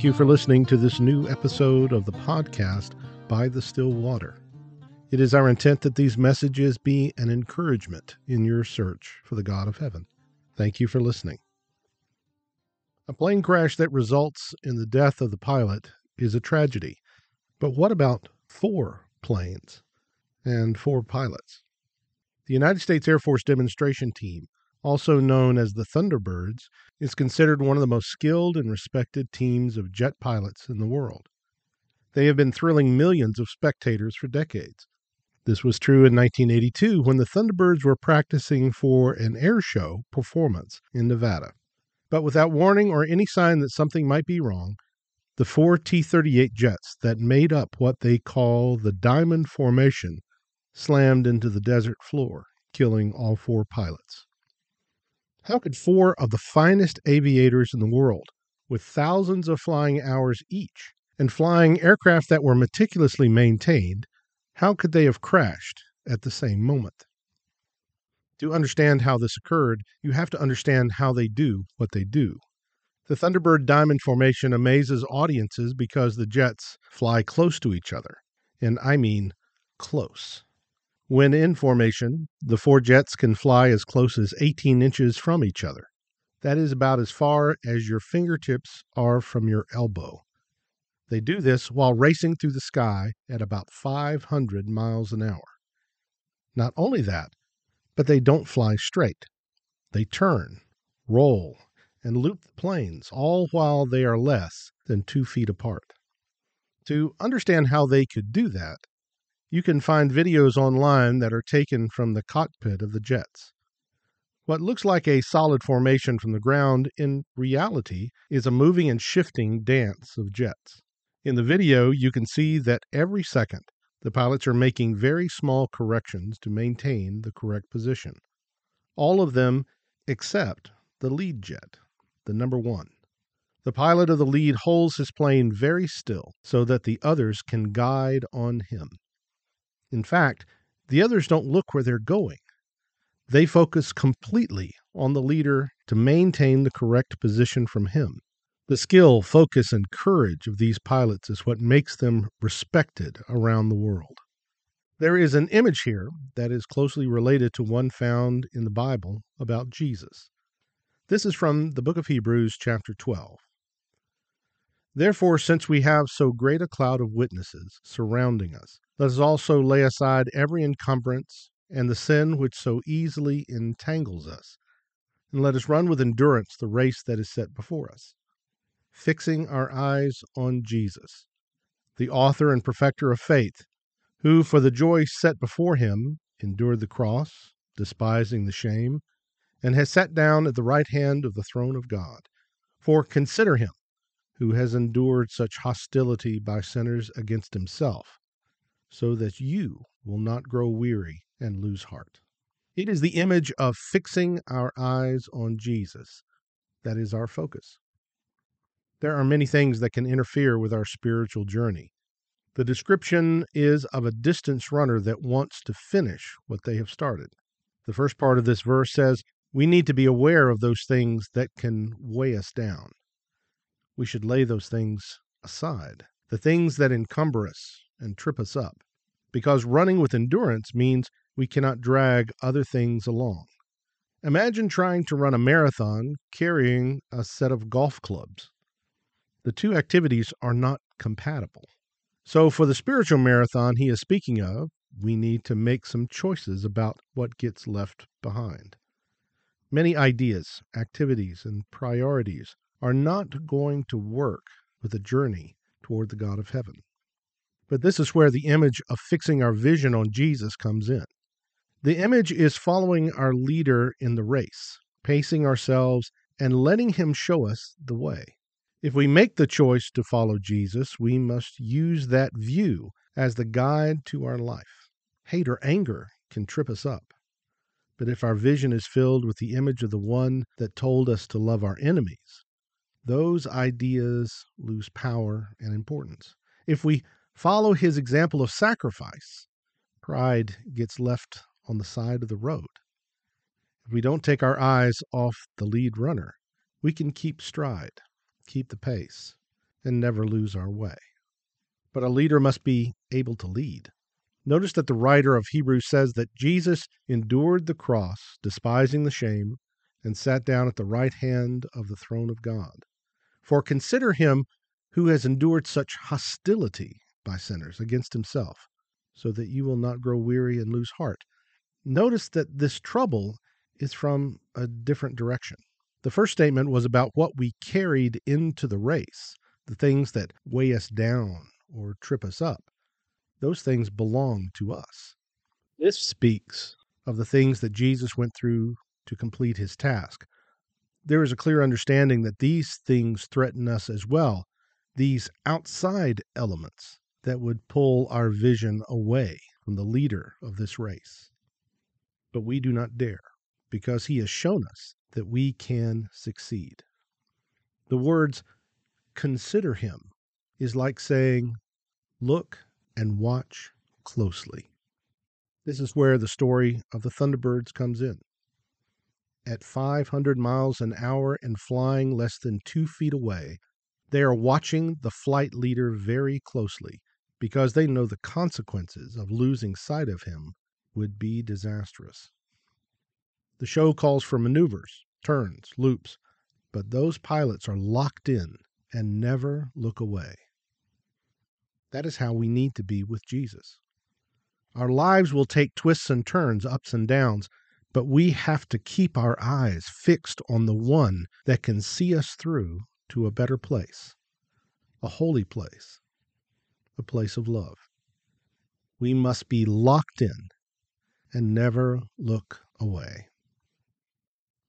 Thank you for listening to this new episode of the podcast By the Still Water. It is our intent that these messages be an encouragement in your search for the God of heaven. Thank you for listening. A plane crash that results in the death of the pilot is a tragedy. But what about four planes and four pilots? The United States Air Force demonstration team also known as the Thunderbirds, is considered one of the most skilled and respected teams of jet pilots in the world. They have been thrilling millions of spectators for decades. This was true in 1982 when the Thunderbirds were practicing for an air show performance in Nevada. But without warning or any sign that something might be wrong, the four T 38 jets that made up what they call the Diamond Formation slammed into the desert floor, killing all four pilots. How could four of the finest aviators in the world, with thousands of flying hours each, and flying aircraft that were meticulously maintained, how could they have crashed at the same moment? To understand how this occurred, you have to understand how they do what they do. The Thunderbird Diamond Formation amazes audiences because the jets fly close to each other. And I mean close. When in formation, the four jets can fly as close as 18 inches from each other. That is about as far as your fingertips are from your elbow. They do this while racing through the sky at about 500 miles an hour. Not only that, but they don't fly straight. They turn, roll, and loop the planes, all while they are less than two feet apart. To understand how they could do that, you can find videos online that are taken from the cockpit of the jets. What looks like a solid formation from the ground in reality is a moving and shifting dance of jets. In the video, you can see that every second the pilots are making very small corrections to maintain the correct position. All of them except the lead jet, the number one. The pilot of the lead holds his plane very still so that the others can guide on him. In fact, the others don't look where they're going. They focus completely on the leader to maintain the correct position from him. The skill, focus, and courage of these pilots is what makes them respected around the world. There is an image here that is closely related to one found in the Bible about Jesus. This is from the book of Hebrews, chapter 12. Therefore, since we have so great a cloud of witnesses surrounding us, let us also lay aside every encumbrance and the sin which so easily entangles us, and let us run with endurance the race that is set before us, fixing our eyes on Jesus, the author and perfecter of faith, who for the joy set before him endured the cross, despising the shame, and has sat down at the right hand of the throne of God. For consider him who has endured such hostility by sinners against himself, so that you will not grow weary and lose heart. It is the image of fixing our eyes on Jesus that is our focus. There are many things that can interfere with our spiritual journey. The description is of a distance runner that wants to finish what they have started. The first part of this verse says, We need to be aware of those things that can weigh us down we should lay those things aside, the things that encumber us and trip us up, because running with endurance means we cannot drag other things along. Imagine trying to run a marathon carrying a set of golf clubs. The two activities are not compatible. So, for the spiritual marathon he is speaking of, we need to make some choices about what gets left behind. Many ideas, activities, and priorities are not going to work with a journey toward the God of heaven. But this is where the image of fixing our vision on Jesus comes in. The image is following our leader in the race, pacing ourselves, and letting him show us the way. If we make the choice to follow Jesus, we must use that view as the guide to our life. Hate or anger can trip us up. But if our vision is filled with the image of the one that told us to love our enemies, those ideas lose power and importance. If we follow his example of sacrifice, pride gets left on the side of the road. If we don't take our eyes off the lead runner, we can keep stride, keep the pace. and never lose our way. But a leader must be able to lead. Notice that the writer of Hebrews says that Jesus endured the cross, despising the shame, and sat down at the right hand of the throne of God. For consider him who has endured such hostility by sinners against himself, so that you will not grow weary and lose heart. Notice that this trouble is from a different direction. The first statement was about what we carried into the race, the things that weigh us down or trip us up. Those things belong to us. This speaks of the things that Jesus went through to complete his task. There is a clear understanding that these things threaten us as well, these outside elements that would pull our vision away from the leader of this race. But we do not dare, because he has shown us that we can succeed. The words, consider him, is like saying, look and watch closely. This is where the story of the Thunderbirds comes in. At 500 miles an hour and flying less than two feet away, they are watching the flight leader very closely because they know the consequences of losing sight of him would be disastrous. The show calls for maneuvers, turns, loops, but those pilots are locked in and never look away. That is how we need to be with Jesus. Our lives will take twists and turns, ups and downs, but we have to keep our eyes fixed on the one that can see us through to a better place, a holy place, a place of love. We must be locked in and never look away.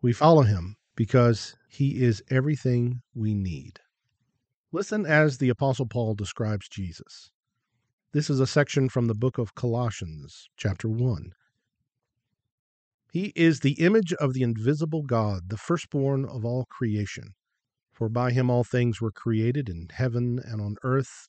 We follow him because he is everything we need. Listen as the Apostle Paul describes Jesus. This is a section from the book of Colossians, chapter 1. He is the image of the invisible God, the firstborn of all creation. For by him all things were created in heaven and on earth,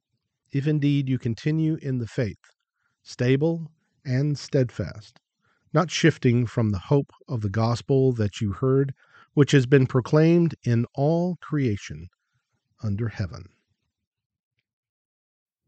If indeed you continue in the faith, stable and steadfast, not shifting from the hope of the gospel that you heard, which has been proclaimed in all creation under heaven.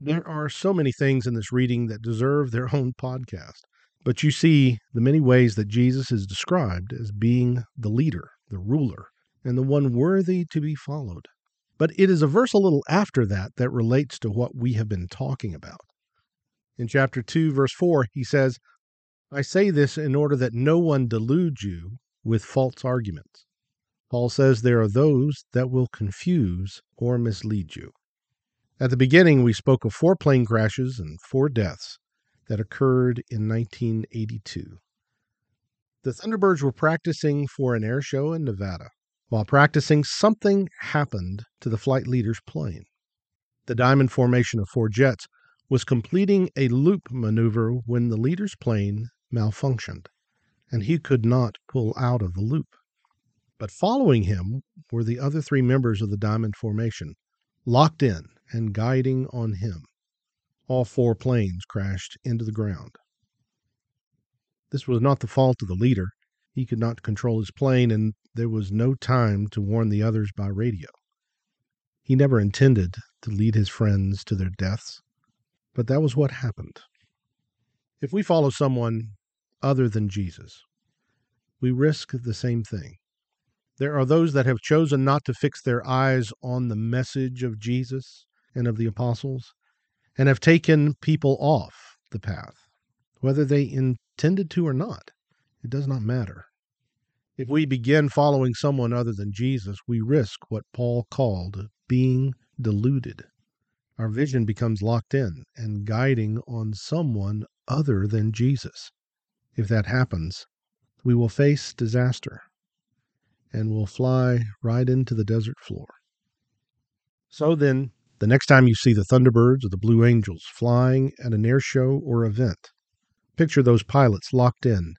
There are so many things in this reading that deserve their own podcast, but you see the many ways that Jesus is described as being the leader, the ruler, and the one worthy to be followed. But it is a verse a little after that that relates to what we have been talking about. In chapter 2, verse 4, he says, I say this in order that no one delude you with false arguments. Paul says there are those that will confuse or mislead you. At the beginning, we spoke of four plane crashes and four deaths that occurred in 1982. The Thunderbirds were practicing for an air show in Nevada. While practicing, something happened to the flight leader's plane. The diamond formation of four jets was completing a loop maneuver when the leader's plane malfunctioned, and he could not pull out of the loop. But following him were the other three members of the diamond formation, locked in and guiding on him. All four planes crashed into the ground. This was not the fault of the leader. He could not control his plane, and there was no time to warn the others by radio. He never intended to lead his friends to their deaths, but that was what happened. If we follow someone other than Jesus, we risk the same thing. There are those that have chosen not to fix their eyes on the message of Jesus and of the apostles, and have taken people off the path. Whether they intended to or not, it does not matter. If we begin following someone other than Jesus, we risk what Paul called being deluded. Our vision becomes locked in and guiding on someone other than Jesus. If that happens, we will face disaster and will fly right into the desert floor. So then, the next time you see the Thunderbirds or the Blue Angels flying at an air show or event, picture those pilots locked in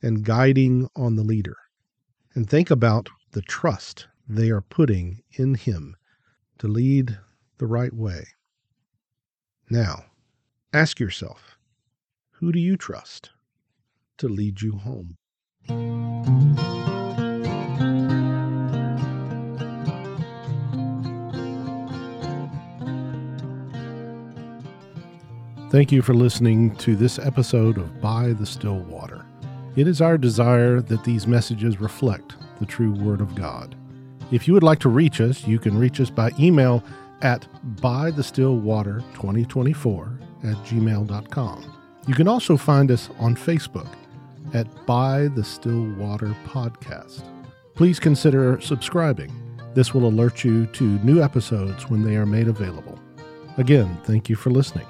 and guiding on the leader. And think about the trust they are putting in him to lead the right way. Now, ask yourself who do you trust to lead you home? Thank you for listening to this episode of By the Still Water. It is our desire that these messages reflect the true Word of God. If you would like to reach us, you can reach us by email at bythestillwater2024 at gmail.com. You can also find us on Facebook at By the Still Water Podcast. Please consider subscribing. This will alert you to new episodes when they are made available. Again, thank you for listening.